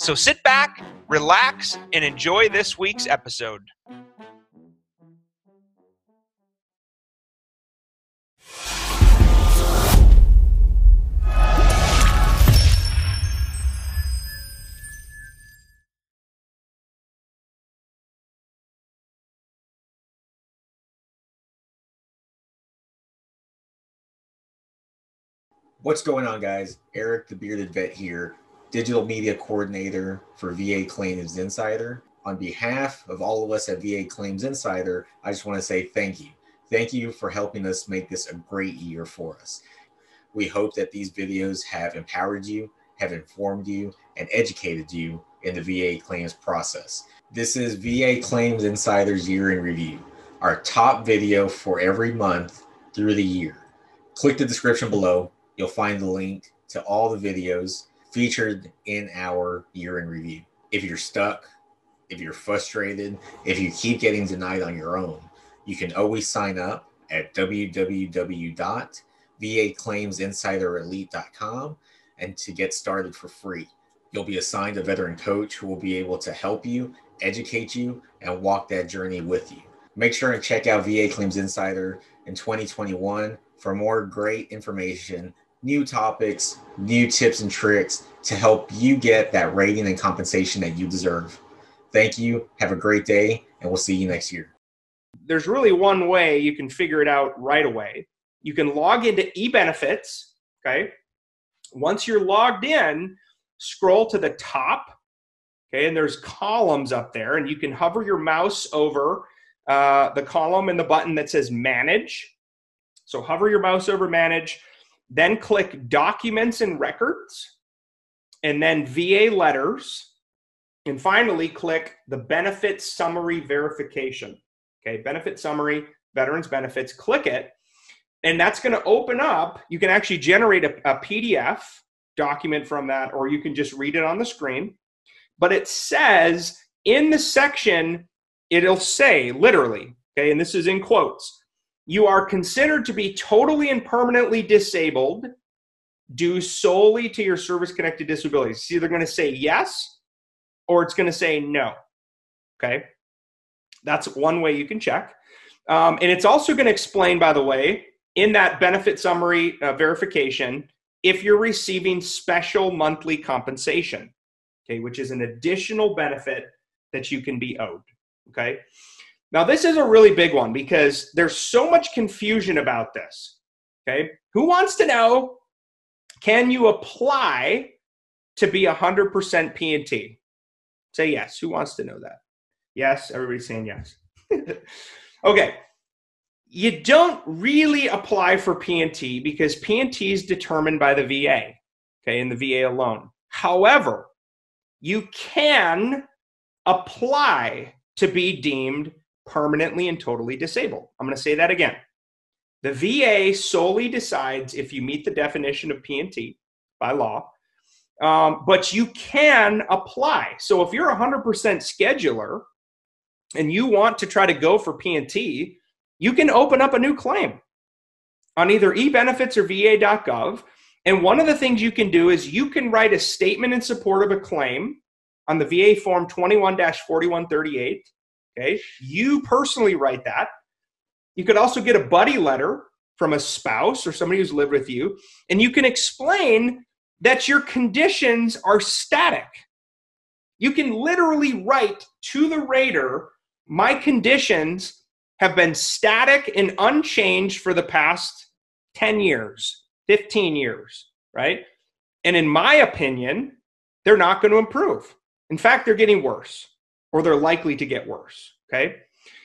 So sit back, relax, and enjoy this week's episode. What's going on, guys? Eric, the bearded vet here, digital media coordinator for VA Claims Insider. On behalf of all of us at VA Claims Insider, I just want to say thank you. Thank you for helping us make this a great year for us. We hope that these videos have empowered you, have informed you, and educated you in the VA claims process. This is VA Claims Insider's Year in Review, our top video for every month through the year. Click the description below you'll find the link to all the videos featured in our year in review. If you're stuck, if you're frustrated, if you keep getting denied on your own, you can always sign up at www.vaclaimsinsiderelite.com and to get started for free. You'll be assigned a veteran coach who will be able to help you, educate you, and walk that journey with you. Make sure and check out VA Claims Insider in 2021 for more great information new topics, new tips and tricks to help you get that rating and compensation that you deserve. Thank you. Have a great day, and we'll see you next year. There's really one way you can figure it out right away. You can log into eBenefits, okay? Once you're logged in, scroll to the top, okay, and there's columns up there, and you can hover your mouse over uh, the column and the button that says Manage. So hover your mouse over Manage then click Documents and Records, and then VA Letters, and finally click the Benefit Summary Verification. Okay, Benefit Summary, Veterans Benefits, click it, and that's going to open up. You can actually generate a, a PDF document from that, or you can just read it on the screen. But it says in the section, it'll say literally, okay, and this is in quotes you are considered to be totally and permanently disabled due solely to your service connected disabilities. It's either going to say yes or it's going to say no. Okay. That's one way you can check. Um, and it's also going to explain, by the way, in that benefit summary uh, verification, if you're receiving special monthly compensation, okay, which is an additional benefit that you can be owed. Okay. Now, this is a really big one because there's so much confusion about this. Okay. Who wants to know can you apply to be 100% P&T? Say yes. Who wants to know that? Yes. Everybody's saying yes. okay. You don't really apply for P&T because P&T is determined by the VA, okay, and the VA alone. However, you can apply to be deemed permanently and totally disabled. I'm going to say that again. The VA solely decides if you meet the definition of P&T by law, um, but you can apply. So if you're a 100% schedular and you want to try to go for P&T, you can open up a new claim on either eBenefits or VA.gov. And one of the things you can do is you can write a statement in support of a claim on the VA Form 21 4138 Okay. You personally write that. You could also get a buddy letter from a spouse or somebody who's lived with you, and you can explain that your conditions are static. You can literally write to the rater, my conditions have been static and unchanged for the past 10 years, 15 years, right? And in my opinion, they're not going to improve. In fact, they're getting worse or they're likely to get worse. Okay.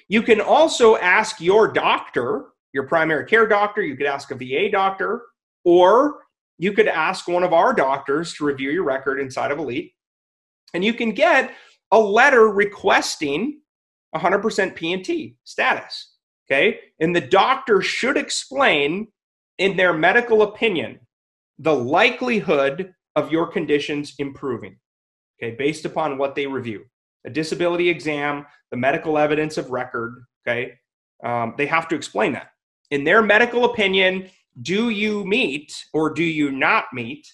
You can also ask your doctor, your primary care doctor, you could ask a VA doctor, or you could ask one of our doctors to review your record inside of Elite. And you can get a letter requesting 100% P&T status. Okay. And the doctor should explain in their medical opinion the likelihood of your conditions improving. Okay. Based upon what they review a disability exam, the medical evidence of record. Okay. Um, they have to explain that. In their medical opinion, do you meet or do you not meet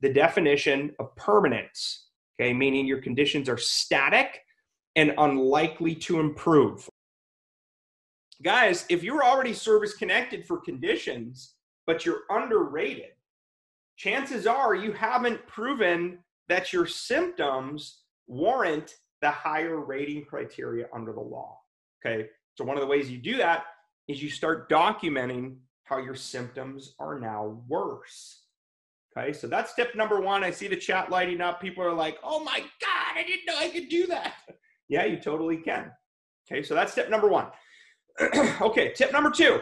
the definition of permanence? Okay. Meaning your conditions are static and unlikely to improve. Guys, if you're already service connected for conditions, but you're underrated, chances are you haven't proven that your symptoms warrant the higher rating criteria under the law. Okay. So, one of the ways you do that is you start documenting how your symptoms are now worse. Okay. So, that's tip number one. I see the chat lighting up. People are like, oh my God, I didn't know I could do that. Yeah, you totally can. Okay. So, that's tip number one. okay. Tip number two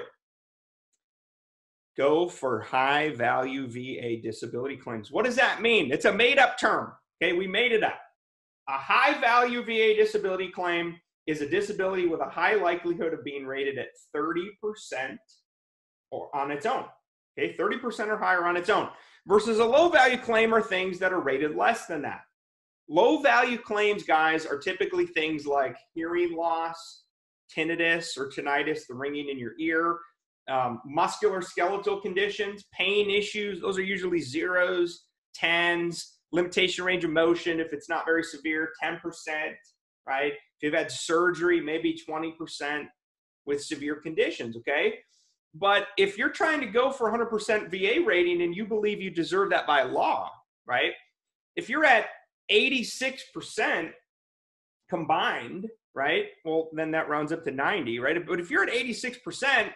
go for high value VA disability claims. What does that mean? It's a made up term. Okay. We made it up. A high value VA disability claim is a disability with a high likelihood of being rated at 30% or on its own. Okay, 30% or higher on its own. Versus a low value claim are things that are rated less than that. Low value claims, guys, are typically things like hearing loss, tinnitus or tinnitus, the ringing in your ear, um, muscular skeletal conditions, pain issues. Those are usually zeros, tens, limitation range of motion, if it's not very severe, 10%, right? If you've had surgery, maybe 20% with severe conditions, okay? But if you're trying to go for 100% VA rating and you believe you deserve that by law, right? If you're at 86% combined, right? Well, then that rounds up to 90, right? But if you're at 86%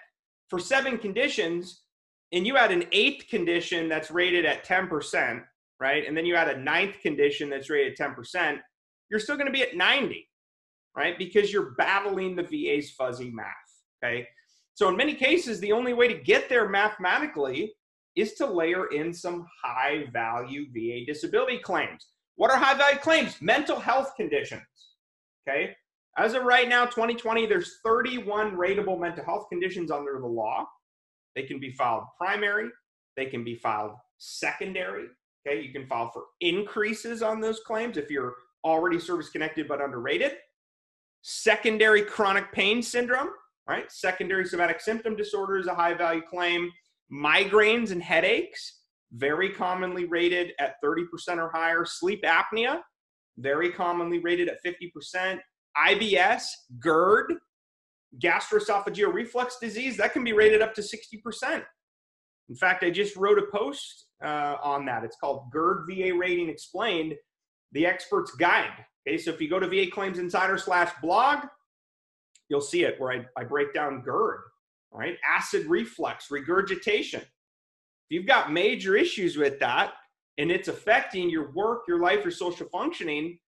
for seven conditions and you had an eighth condition that's rated at 10%, right? And then you add a ninth condition that's rated 10%, you're still going to be at 90, right? Because you're battling the VA's fuzzy math, okay? So in many cases, the only way to get there mathematically is to layer in some high value VA disability claims. What are high value claims? Mental health conditions, okay? As of right now, 2020, there's 31 rateable mental health conditions under the law. They can be filed primary, they can be filed secondary, Okay, you can file for increases on those claims if you're already service connected but underrated. Secondary chronic pain syndrome, right? Secondary somatic symptom disorder is a high value claim. Migraines and headaches, very commonly rated at 30% or higher. Sleep apnea, very commonly rated at 50%. IBS, GERD, gastroesophageal reflux disease, that can be rated up to 60%. In fact, I just wrote a post uh, on that. It's called GERD VA Rating Explained, the expert's guide. Okay, so if you go to VA Claims Insider slash blog, you'll see it where I, I break down GERD, all right? Acid reflux, regurgitation. If you've got major issues with that and it's affecting your work, your life, your social functioning,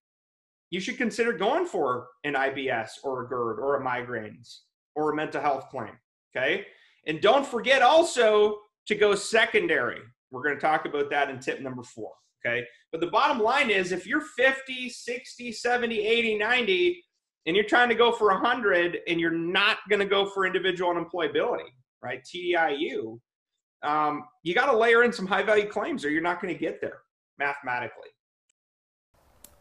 you should consider going for an IBS or a GERD or a migraines or a mental health claim. Okay. And don't forget also to go secondary. We're going to talk about that in tip number four. Okay. But the bottom line is if you're 50, 60, 70, 80, 90, and you're trying to go for 100 and you're not going to go for individual unemployability, right? TDIU, um, you got to layer in some high value claims or you're not going to get there mathematically.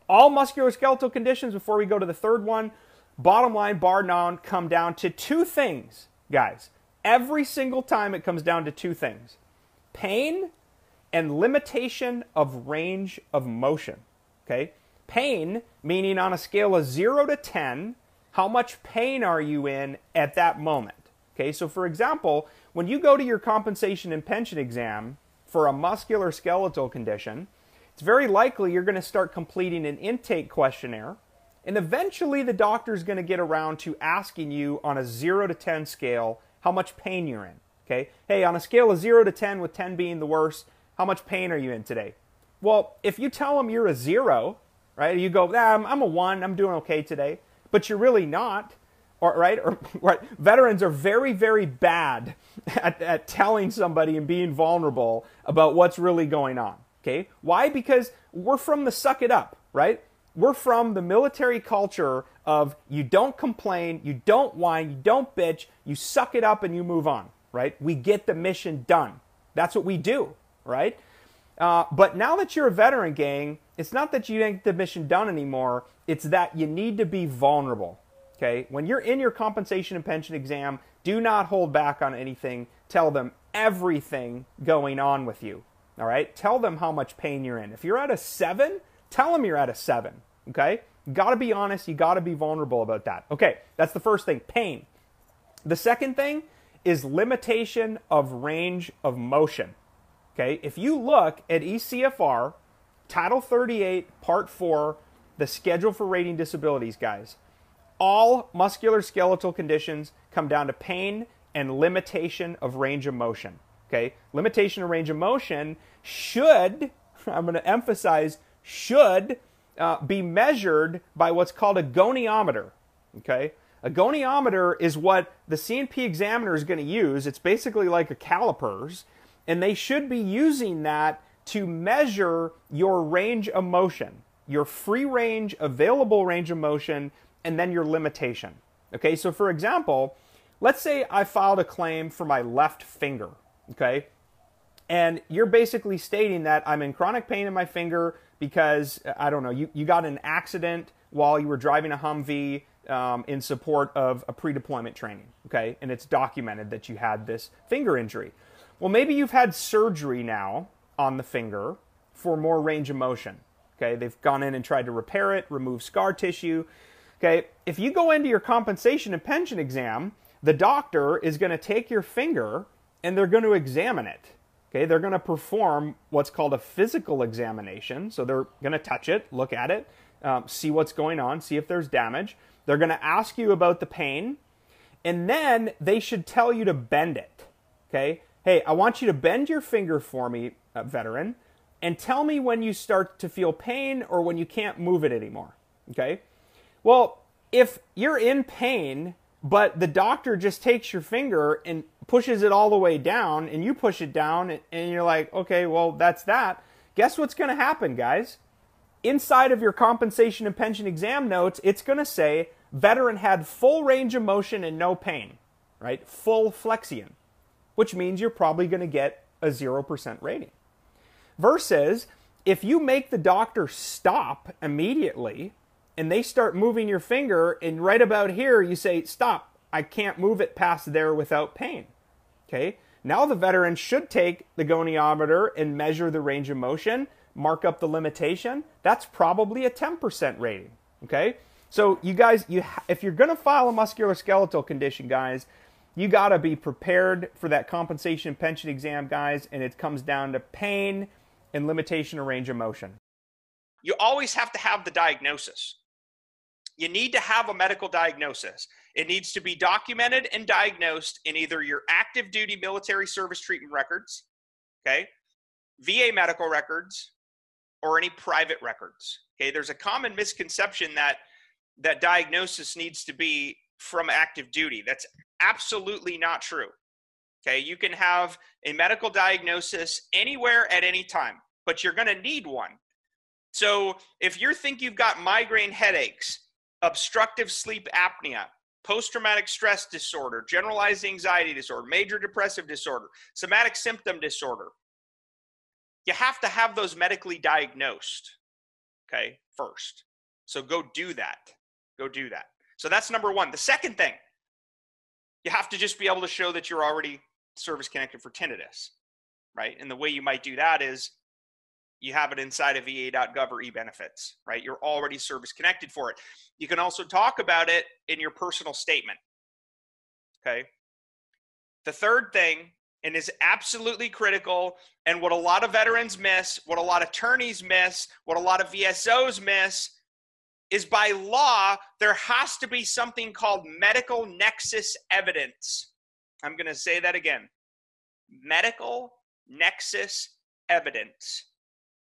All musculoskeletal conditions, before we go to the third one, bottom line, bar none, come down to two things, guys. Every single time it comes down to two things pain and limitation of range of motion. Okay? Pain, meaning on a scale of 0 to 10, how much pain are you in at that moment? Okay, so for example, when you go to your compensation and pension exam for a muscular skeletal condition, it's very likely you're going to start completing an intake questionnaire, and eventually the doctor is going to get around to asking you on a 0 to 10 scale how much pain you're in. Okay? Hey, on a scale of 0 to 10, with 10 being the worst, how much pain are you in today? Well, if you tell them you're a 0, right? You go, ah, I'm, I'm a 1, I'm doing okay today, but you're really not. Or, right? Or, right? Veterans are very, very bad at, at telling somebody and being vulnerable about what's really going on. Okay? Why? Because we're from the suck it up, right? we're from the military culture of you don't complain, you don't whine, you don't bitch, you suck it up and you move on, right? We get the mission done. That's what we do, right? Uh, but now that you're a veteran gang, it's not that you ain't the mission done anymore. It's that you need to be vulnerable. Okay, when you're in your compensation and pension exam, do not hold back on anything. Tell them everything going on with you. All right, tell them how much pain you're in. If you're at a seven, tell them you're at a seven. Okay, you got to be honest. You got to be vulnerable about that. Okay, that's the first thing. Pain. The second thing is limitation of range of motion. Okay, if you look at ECFR, Title 38, Part 4, the schedule for rating disabilities, guys, all musculoskeletal conditions come down to pain and limitation of range of motion. Okay, limitation of range of motion should, I'm going to emphasize, should uh, be measured by what's called a goniometer. Okay, a goniometer is what the C&P examiner is going to use. It's basically like a calipers and they should be using that to measure your range of motion, your free range, available range of motion, and then your limitation. Okay, so for example, let's say I filed a claim for my left finger, okay? And you're basically stating that I'm in chronic pain in my finger because, I don't know, you, you got an accident while you were driving a Humvee um, in support of a pre deployment training, okay? And it's documented that you had this finger injury. Well, maybe you've had surgery now on the finger for more range of motion. Okay, they've gone in and tried to repair it, remove scar tissue. Okay, if you go into your compensation and pension exam, the doctor is going to take your finger and they're going to examine it. Okay, they're going to perform what's called a physical examination. So they're going to touch it, look at it, um, see what's going on, see if there's damage. They're going to ask you about the pain, and then they should tell you to bend it. Okay, hey, I want you to bend your finger for me, uh, veteran, and tell me when you start to feel pain or when you can't move it anymore. Okay? Well, if you're in pain, but the doctor just takes your finger and pushes it all the way down, and you push it down, and you're like, okay, well, that's that. Guess what's going to happen, guys? Inside of your compensation and pension exam notes, it's going to say veteran had full range of motion and no pain, right? Full flexion which means you're probably going to get a 0% rating. Versus if you make the doctor stop immediately and they start moving your finger, and right about here you say, Stop, I can't move it past there without pain. Okay, now the veteran should take the goniometer and measure the range of motion, mark up the limitation. That's probably a 10% rating. Okay, so you guys, you if you're to file a musculoskeletal condition, guys, you got to be prepared for that compensation pension exam, guys, and it comes down to pain and limitation of range of motion. You always have to have the diagnosis. You need to have a medical diagnosis. It needs to be documented and diagnosed in either your active duty military service treatment records, okay, VA medical records, or any private records. Okay, there's a common misconception that that diagnosis needs to be from active duty. That's absolutely not true. Okay, you can have a medical diagnosis anywhere at any time, but you're going to need one. So if you think you've got migraine headaches, obstructive sleep apnea, post traumatic stress disorder, generalized anxiety disorder, major depressive disorder, somatic symptom disorder, you have to have those medically diagnosed, okay, first. So go do that. Go do that. So that's number one. The second thing, you have to just be able to show that you're already service connected for tinnitus, right? And the way you might do that is you have it inside of va.gov or ebenefits, right? You're already service connected for it. You can also talk about it in your personal statement. Okay. The third thing, and is absolutely critical, and what a lot of veterans miss, what a lot of attorneys miss, what a lot of VSOs miss, is by law, there has to be something called medical nexus evidence. I'm going to say that again medical nexus evidence,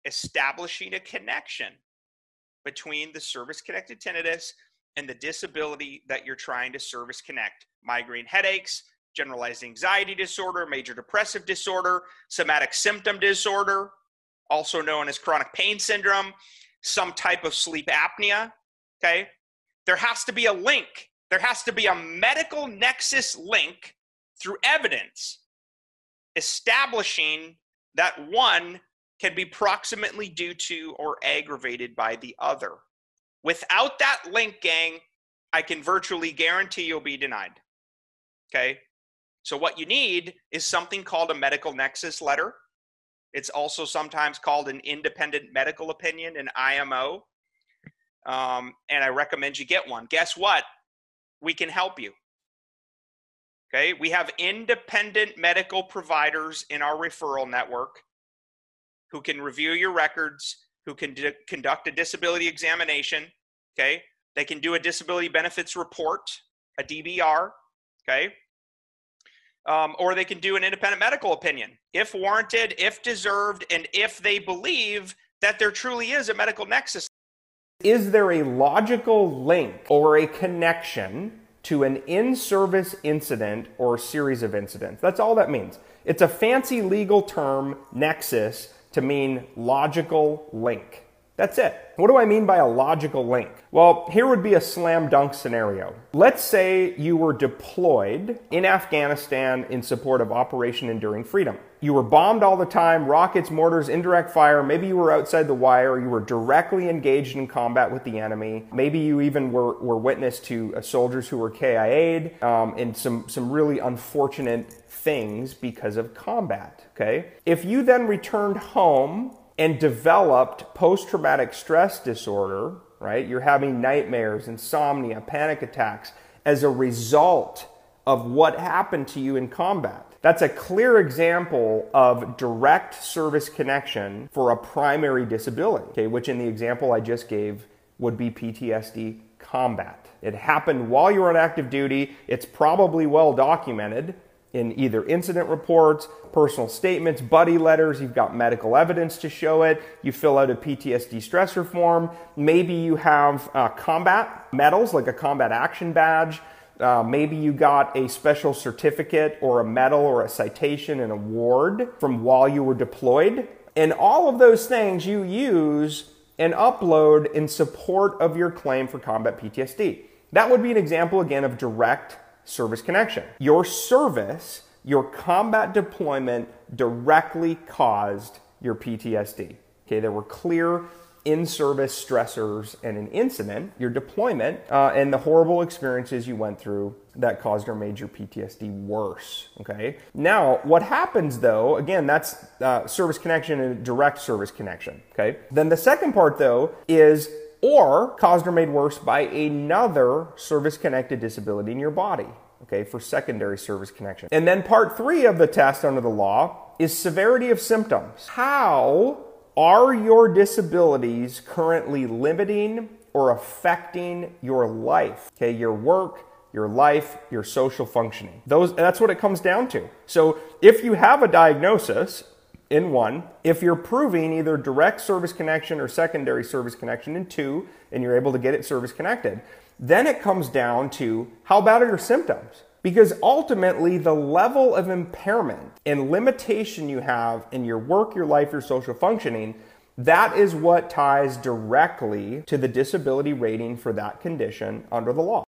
establishing a connection between the service connected tinnitus and the disability that you're trying to service connect migraine headaches, generalized anxiety disorder, major depressive disorder, somatic symptom disorder, also known as chronic pain syndrome, some type of sleep apnea. Okay. There has to be a link. There has to be a medical nexus link through evidence establishing that one can be proximately due to or aggravated by the other. Without that link, gang, I can virtually guarantee you'll be denied. Okay. So, what you need is something called a medical nexus letter. It's also sometimes called an independent medical opinion, an IMO. Um, and I recommend you get one. Guess what? We can help you. Okay. We have independent medical providers in our referral network who can review your records, who can d- conduct a disability examination. Okay. They can do a disability benefits report, a DBR. Okay. Um, or they can do an independent medical opinion if warranted, if deserved, and if they believe that there truly is a medical nexus. Is there a logical link or a connection to an in service incident or series of incidents? That's all that means. It's a fancy legal term, nexus, to mean logical link. That's it. What do I mean by a logical link? Well, here would be a slam dunk scenario. Let's say you were deployed in Afghanistan in support of Operation Enduring Freedom. You were bombed all the time, rockets, mortars, indirect fire. Maybe you were outside the wire. You were directly engaged in combat with the enemy. Maybe you even were, were witness to uh, soldiers who were KIA'd um, in some, some really unfortunate things because of combat. Okay? If you then returned home and developed post traumatic stress disorder, right? You're having nightmares, insomnia, panic attacks as a result of what happened to you in combat. That's a clear example of direct service connection for a primary disability, okay, which in the example I just gave would be PTSD combat. It happened while you were on active duty. It's probably well documented in either incident reports, personal statements, buddy letters, you've got medical evidence to show it, you fill out a PTSD stressor form, maybe you have uh, combat medals like a combat action badge, uh, maybe you got a special certificate or a medal or a citation, an award from while you were deployed. And all of those things you use and upload in support of your claim for combat PTSD. That would be an example again of direct service connection. Your service, your combat deployment directly caused your PTSD. Okay, there were clear in service stressors and an incident, your deployment, uh, and the horrible experiences you went through that caused or made your PTSD worse. Okay. Now, what happens though, again, that's uh, service connection and direct service connection. Okay. Then the second part though is or caused or made worse by another service connected disability in your body, okay, for secondary service connection. And then part three of the test under the law is severity of symptoms. How are your disabilities currently limiting or affecting your life, okay, your work, your life, your social functioning. Those that's what it comes down to. So, if you have a diagnosis in one, if you're proving either direct service connection or secondary service connection in two, and you're able to get it service connected, then it comes down to how bad are your symptoms? Because ultimately, the level of impairment and limitation you have in your work, your life, your social functioning, that is what ties directly to the disability rating for that condition under the law.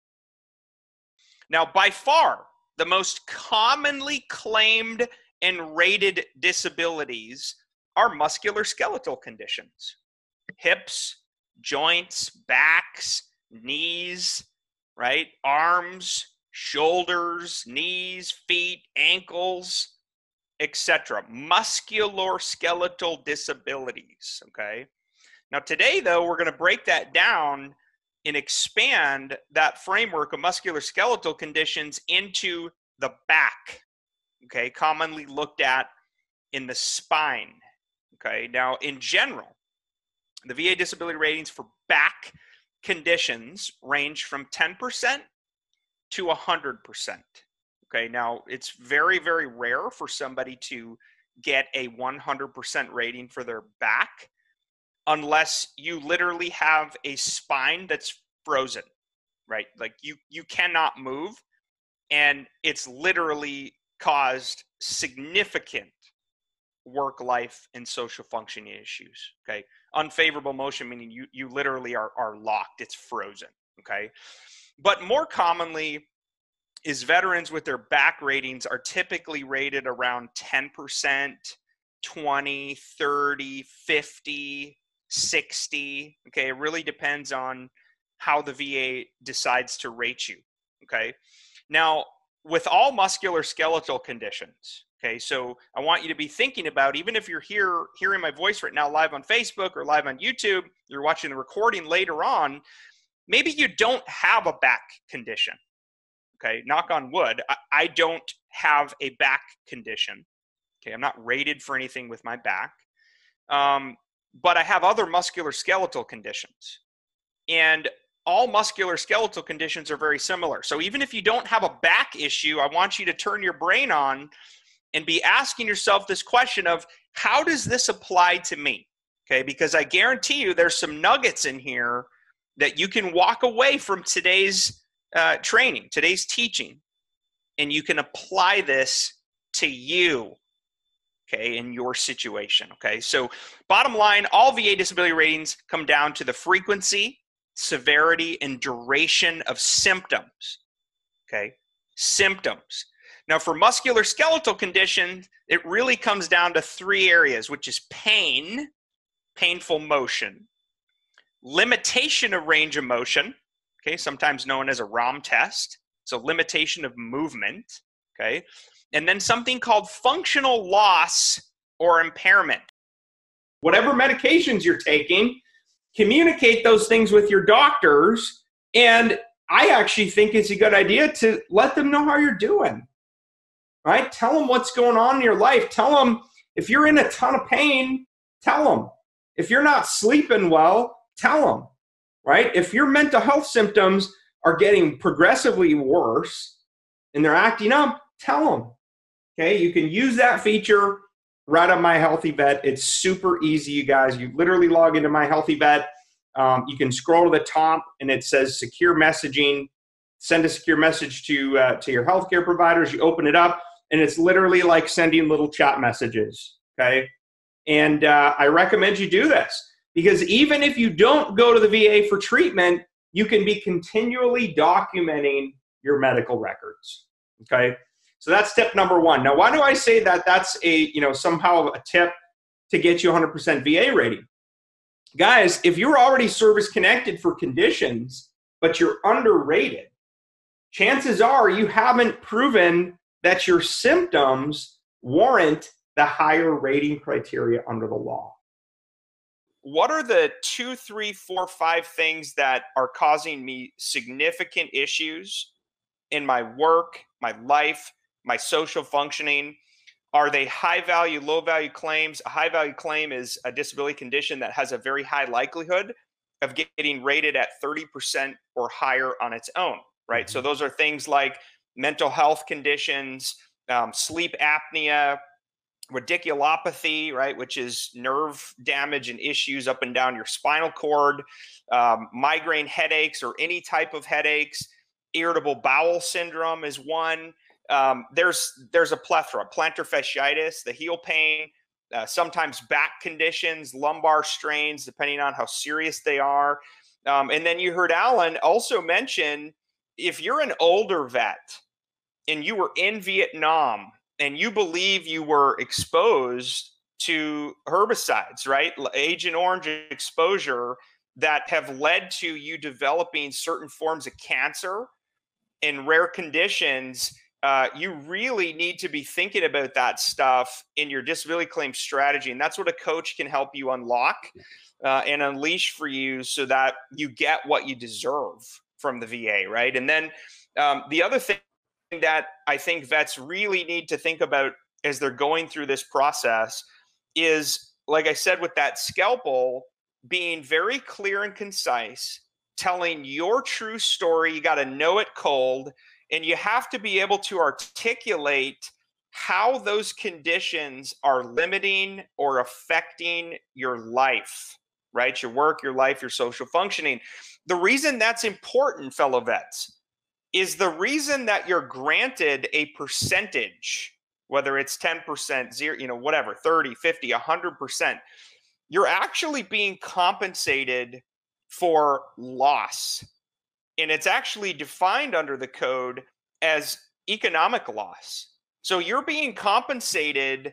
Now, by far, the most commonly claimed and rated disabilities are musculoskeletal conditions hips, joints, backs, knees, right? Arms, shoulders, knees, feet, ankles, etc. Musculoskeletal disabilities, okay? Now, today, though, we're going to break that down and expand that framework of musculoskeletal conditions into the back, okay, commonly looked at in the spine. Okay, now in general, the VA disability ratings for back conditions range from 10% to 100%. Okay, now it's very, very rare for somebody to get a 100% rating for their back unless you literally have a spine that's frozen, right? Like you, you cannot move and it's literally caused significant work life and social functioning issues okay? Unfavorable motion meaning you you literally are are locked. It's frozen okay? But more commonly is veterans with their back ratings are typically rated around 10% 20 30 50 60 okay? It really depends on how the va decides to rate you okay? Now with all muscular skeletal conditions okay? So i want you to be thinking about even if you're here hearing my voice right now live on facebook or live on youtube you're watching the recording later on maybe you don't have a back condition okay? Knock on wood i, I don't have a back condition okay? I'm not rated for anything with my back um, but i have other muscular skeletal conditions. And all muscular skeletal conditions are very similar. So even if you don't have a back issue, I want you to turn your brain on and be asking yourself this question of how does this apply to me? Okay, because I guarantee you there's some nuggets in here that you can walk away from today's uh, training, today's teaching, and you can apply this to you okay, in your situation. Okay, so bottom line, all VA disability ratings come down to the frequency severity, and duration of symptoms. Okay, symptoms. Now, for musculoskeletal conditions, it really comes down to three areas, which is pain, painful motion, limitation of range of motion, okay, sometimes known as a ROM test, so limitation of movement, okay, and then something called functional loss or impairment. Whatever medications you're taking, communicate those things with your doctors. And I actually think it's a good idea to let them know how you're doing. Right? Tell them what's going on in your life. Tell them if you're in a ton of pain, tell them. If you're not sleeping well, tell them. Right? If your mental health symptoms are getting progressively worse and they're acting up, tell them. Okay? You can use that feature right on My HealtheVet it's super easy you guys. You literally log into My HealtheVet um, you can scroll to the top and it says secure messaging. Send a secure message to uh, to your healthcare providers. You open it up and it's literally like sending little chat messages okay? And uh, i recommend you do this because even if you don't go to the va for treatment you can be continually documenting your medical records okay so that's tip number one. Now, why do I say that that's a, you know, somehow a tip to get you 100% VA rating? Guys, if you're already service connected for conditions, but you're underrated, chances are you haven't proven that your symptoms warrant the higher rating criteria under the law. What are the two, three, four, five things that are causing me significant issues in my work, my life, my social functioning? Are they high value, low value claims? A high value claim is a disability condition that has a very high likelihood of getting rated at 30% or higher on its own, right? Mm-hmm. So those are things like mental health conditions, um, sleep apnea, radiculopathy, right, which is nerve damage and issues up and down your spinal cord, um, migraine headaches or any type of headaches, irritable bowel syndrome is one. Um, there's there's a plethora: plantar fasciitis, the heel pain, uh, sometimes back conditions, lumbar strains, depending on how serious they are. Um, and then you heard Alan also mention if you're an older vet and you were in Vietnam and you believe you were exposed to herbicides, right? Agent Orange exposure that have led to you developing certain forms of cancer in rare conditions uh, you really need to be thinking about that stuff in your disability claim strategy. And that's what a coach can help you unlock uh, and unleash for you so that you get what you deserve from the VA, right? And then um, the other thing that I think vets really need to think about as they're going through this process is, like I said, with that scalpel, being very clear and concise, telling your true story. You got to know it cold and you have to be able to articulate how those conditions are limiting or affecting your life, right? Your work, your life, your social functioning. The reason that's important, fellow vets, is the reason that you're granted a percentage whether it's 10%, zero, you know, whatever, 30, 50, 100%, you're actually being compensated for loss. And it's actually defined under the code as economic loss. So you're being compensated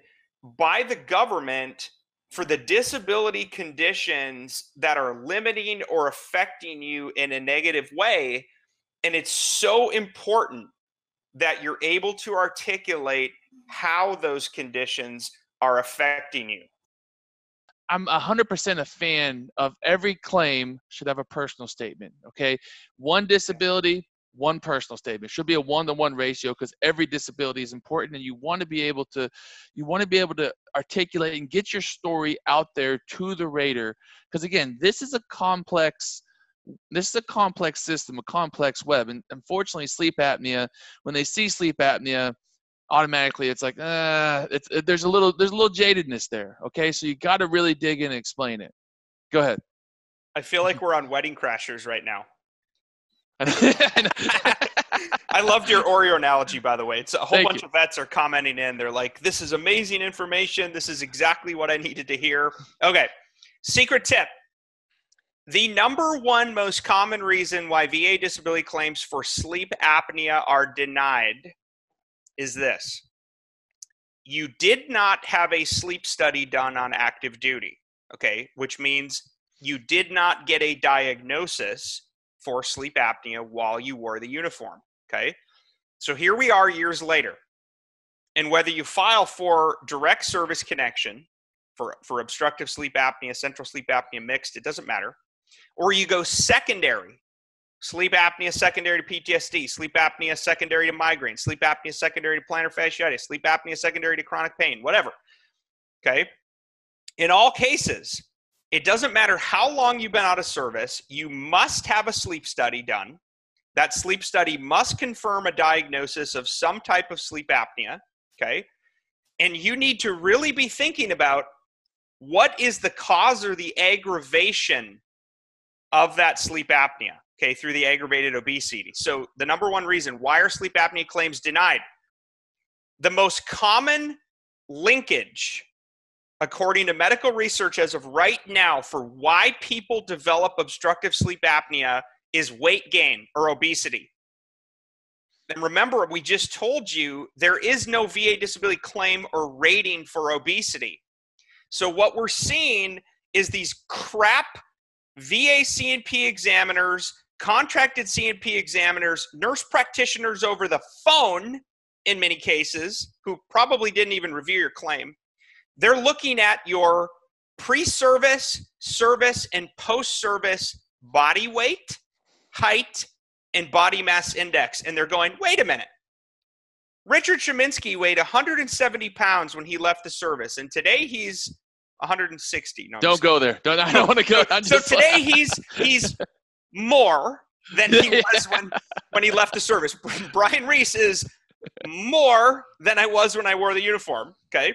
by the government for the disability conditions that are limiting or affecting you in a negative way. And it's so important that you're able to articulate how those conditions are affecting you. I'm 100% a fan of every claim should have a personal statement. Okay. One disability, one personal statement should be a one-to-one ratio because every disability is important and you want to be able to you want to be able to articulate and get your story out there to the rater because again this is a complex this is a complex system a complex web and unfortunately sleep apnea when they see sleep apnea automatically it's like uh it's there's a little there's a little jadedness there okay so you got to really dig in and explain it go ahead i feel like we're on wedding crashers right now I loved your Oreo analogy, by the way. It's a whole Thank bunch you. of vets are commenting in. They're like, "This is amazing information. This is exactly what I needed to hear." Okay, secret tip: the number one most common reason why VA disability claims for sleep apnea are denied is this: you did not have a sleep study done on active duty. Okay, which means you did not get a diagnosis for sleep apnea while you wore the uniform. Okay. So here we are years later. And whether you file for direct service connection for, for obstructive sleep apnea, central sleep apnea mixed, it doesn't matter, or you go secondary, sleep apnea secondary to PTSD, sleep apnea secondary to migraine, sleep apnea secondary to plantar fasciitis, sleep apnea secondary to chronic pain, whatever. Okay. In all cases, it doesn't matter how long you've been out of service, you must have a sleep study done. That sleep study must confirm a diagnosis of some type of sleep apnea, okay? And you need to really be thinking about what is the cause or the aggravation of that sleep apnea, okay, through the aggravated obesity. So, the number one reason why are sleep apnea claims denied? The most common linkage according to medical research as of right now for why people develop obstructive sleep apnea is weight gain or obesity. And remember, we just told you there is no VA disability claim or rating for obesity. So, what we're seeing is these crap VA C&P examiners, contracted C&P examiners, nurse practitioners over the phone in many cases, who probably didn't even review your claim they're looking at your pre-service, service, and post-service body weight, height, and body mass index, and they're going, "Wait a minute." Richard Sheminsky weighed 170 pounds when he left the service, and today he's 160. No, don't go there don't i don't want to go I'm so today he's he's more than he was when when he left the service. Brian Reese is more than I was when I wore the uniform. Okay.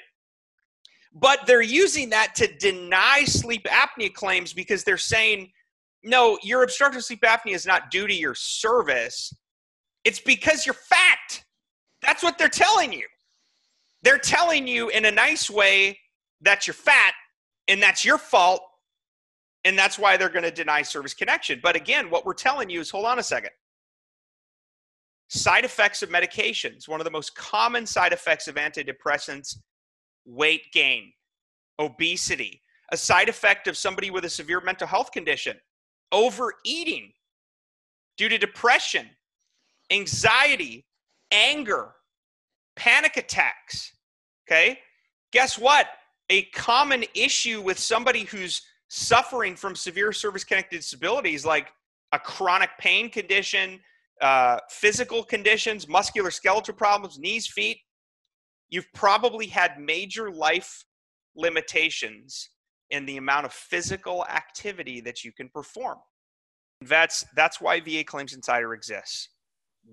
But they're using that to deny sleep apnea claims because they're saying, no, your obstructive sleep apnea is not due to your service. It's because you're fat. That's what they're telling you. They're telling you in a nice way that you're fat and that's your fault and that's why they're going to deny service connection. But again, what we're telling you is hold on a second. Side effects of medications. One of the most common side effects of antidepressants weight gain, obesity, a side effect of somebody with a severe mental health condition, overeating due to depression, anxiety, anger, panic attacks. Okay? Guess what? A common issue with somebody who's suffering from severe service connected disabilities like a chronic pain condition, uh, physical conditions, muscular skeletal problems, knees, feet, you've probably had major life limitations in the amount of physical activity that you can perform. That's that's why VA Claims Insider exists.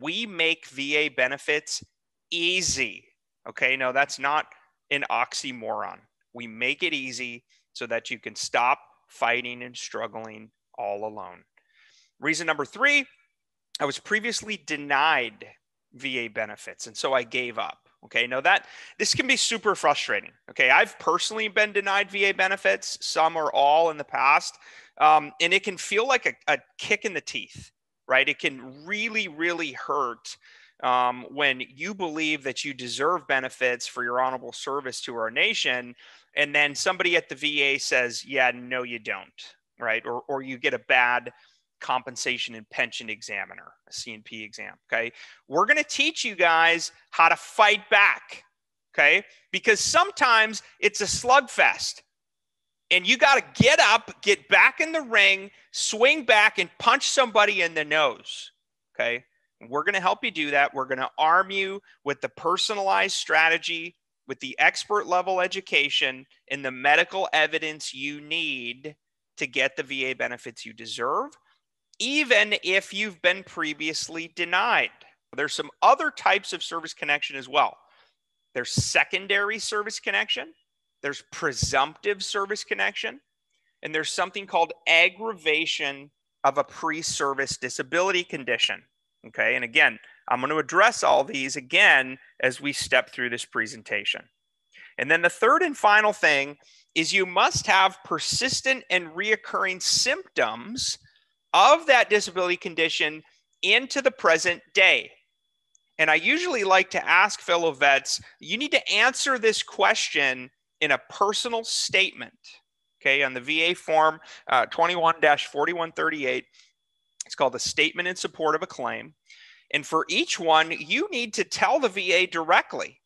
We make VA benefits easy. Okay, no, that's not an oxymoron. We make it easy so that you can stop fighting and struggling all alone. Reason number three, I was previously denied VA benefits, and so I gave up. Okay, now that this can be super frustrating. Okay, I've personally been denied VA benefits, some or all in the past, um, and it can feel like a, a, kick in the teeth, right? It can really, really hurt um, when you believe that you deserve benefits for your honorable service to our nation, and then somebody at the VA says, "Yeah, no, you don't," right? Or or you get a bad compensation and pension examiner, a C&P exam. Okay. We're going to teach you guys how to fight back. Okay. Because sometimes it's a slugfest and you got to get up, get back in the ring, swing back and punch somebody in the nose. Okay. We're going to help you do that. We're going to arm you with the personalized strategy, with the expert level education, and the medical evidence you need to get the VA benefits you deserve even if you've been previously denied. There's some other types of service connection as well. There's secondary service connection, there's presumptive service connection, and there's something called aggravation of a pre service disability condition. Okay, and again, I'm going to address all these again as we step through this presentation. And then the third and final thing is you must have persistent and reoccurring symptoms of that disability condition into the present day. And I usually like to ask fellow vets, you need to answer this question in a personal statement. Okay, on the VA form uh, 21 4138, it's called a statement in support of a claim. And for each one, you need to tell the VA directly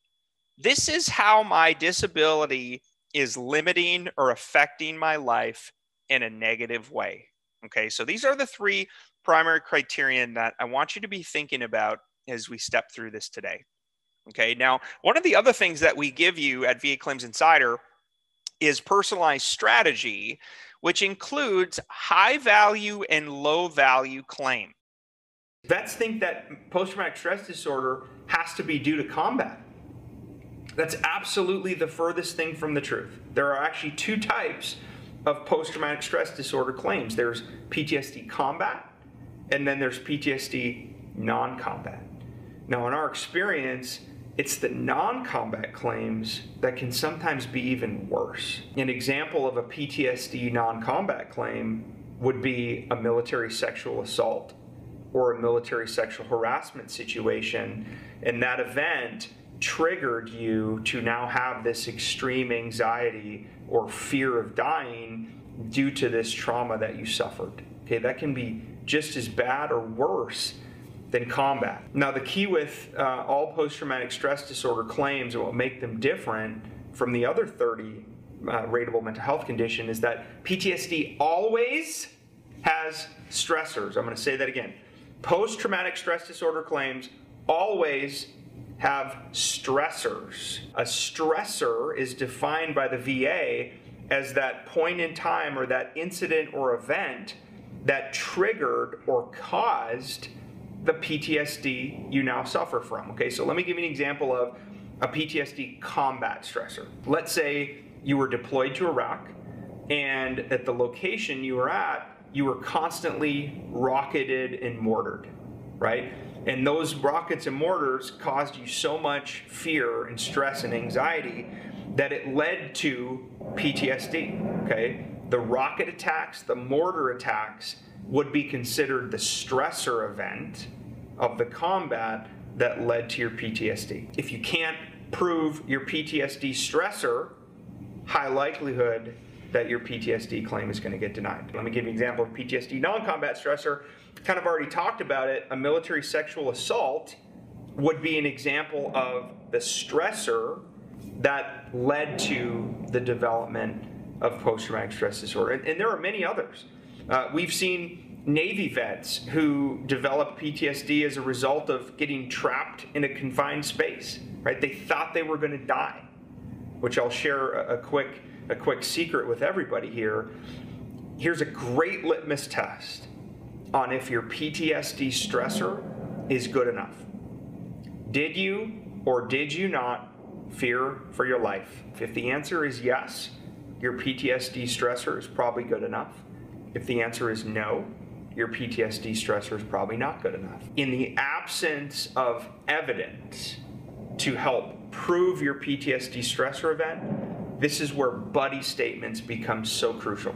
this is how my disability is limiting or affecting my life in a negative way. Okay, so these are the three primary criterion that I want you to be thinking about as we step through this today. Okay, now one of the other things that we give you at VA Claims Insider is personalized strategy, which includes high value and low value claim. Vets think that post traumatic stress disorder has to be due to combat. That's absolutely the furthest thing from the truth. There are actually two types of post traumatic stress disorder claims. There's PTSD combat, and then there's PTSD non combat. Now, in our experience, it's the non combat claims that can sometimes be even worse. An example of a PTSD non combat claim would be a military sexual assault or a military sexual harassment situation. And that event triggered you to now have this extreme anxiety or fear of dying due to this trauma that you suffered. Okay, that can be just as bad or worse than combat. Now, the key with uh, all post traumatic stress disorder claims and what make them different from the other 30 uh, rateable mental health condition is that PTSD always has stressors. I'm going to say that again. Post traumatic stress disorder claims always have stressors. A stressor is defined by the VA as that point in time or that incident or event that triggered or caused the PTSD you now suffer from. Okay, so let me give you an example of a PTSD combat stressor. Let's say you were deployed to Iraq and at the location you were at, you were constantly rocketed and mortared, right? And those rockets and mortars caused you so much fear and stress and anxiety that it led to PTSD. Okay? The rocket attacks, the mortar attacks would be considered the stressor event of the combat that led to your PTSD. If you can't prove your PTSD stressor, high likelihood that your PTSD claim is going to get denied. Let me give you an example of PTSD non combat stressor kind of already talked about it, a military sexual assault would be an example of the stressor that led to the development of post traumatic stress disorder. And, and there are many others. Uh, we've seen Navy vets who developed PTSD as a result of getting trapped in a confined space, right? They thought they were going to die, which I'll share a, a quick a quick secret with everybody here. Here's a great litmus test on if your PTSD stressor is good enough. Did you or did you not fear for your life? If the answer is yes, your PTSD stressor is probably good enough. If the answer is no, your PTSD stressor is probably not good enough. In the absence of evidence to help prove your PTSD stressor event, this is where buddy statements become so crucial.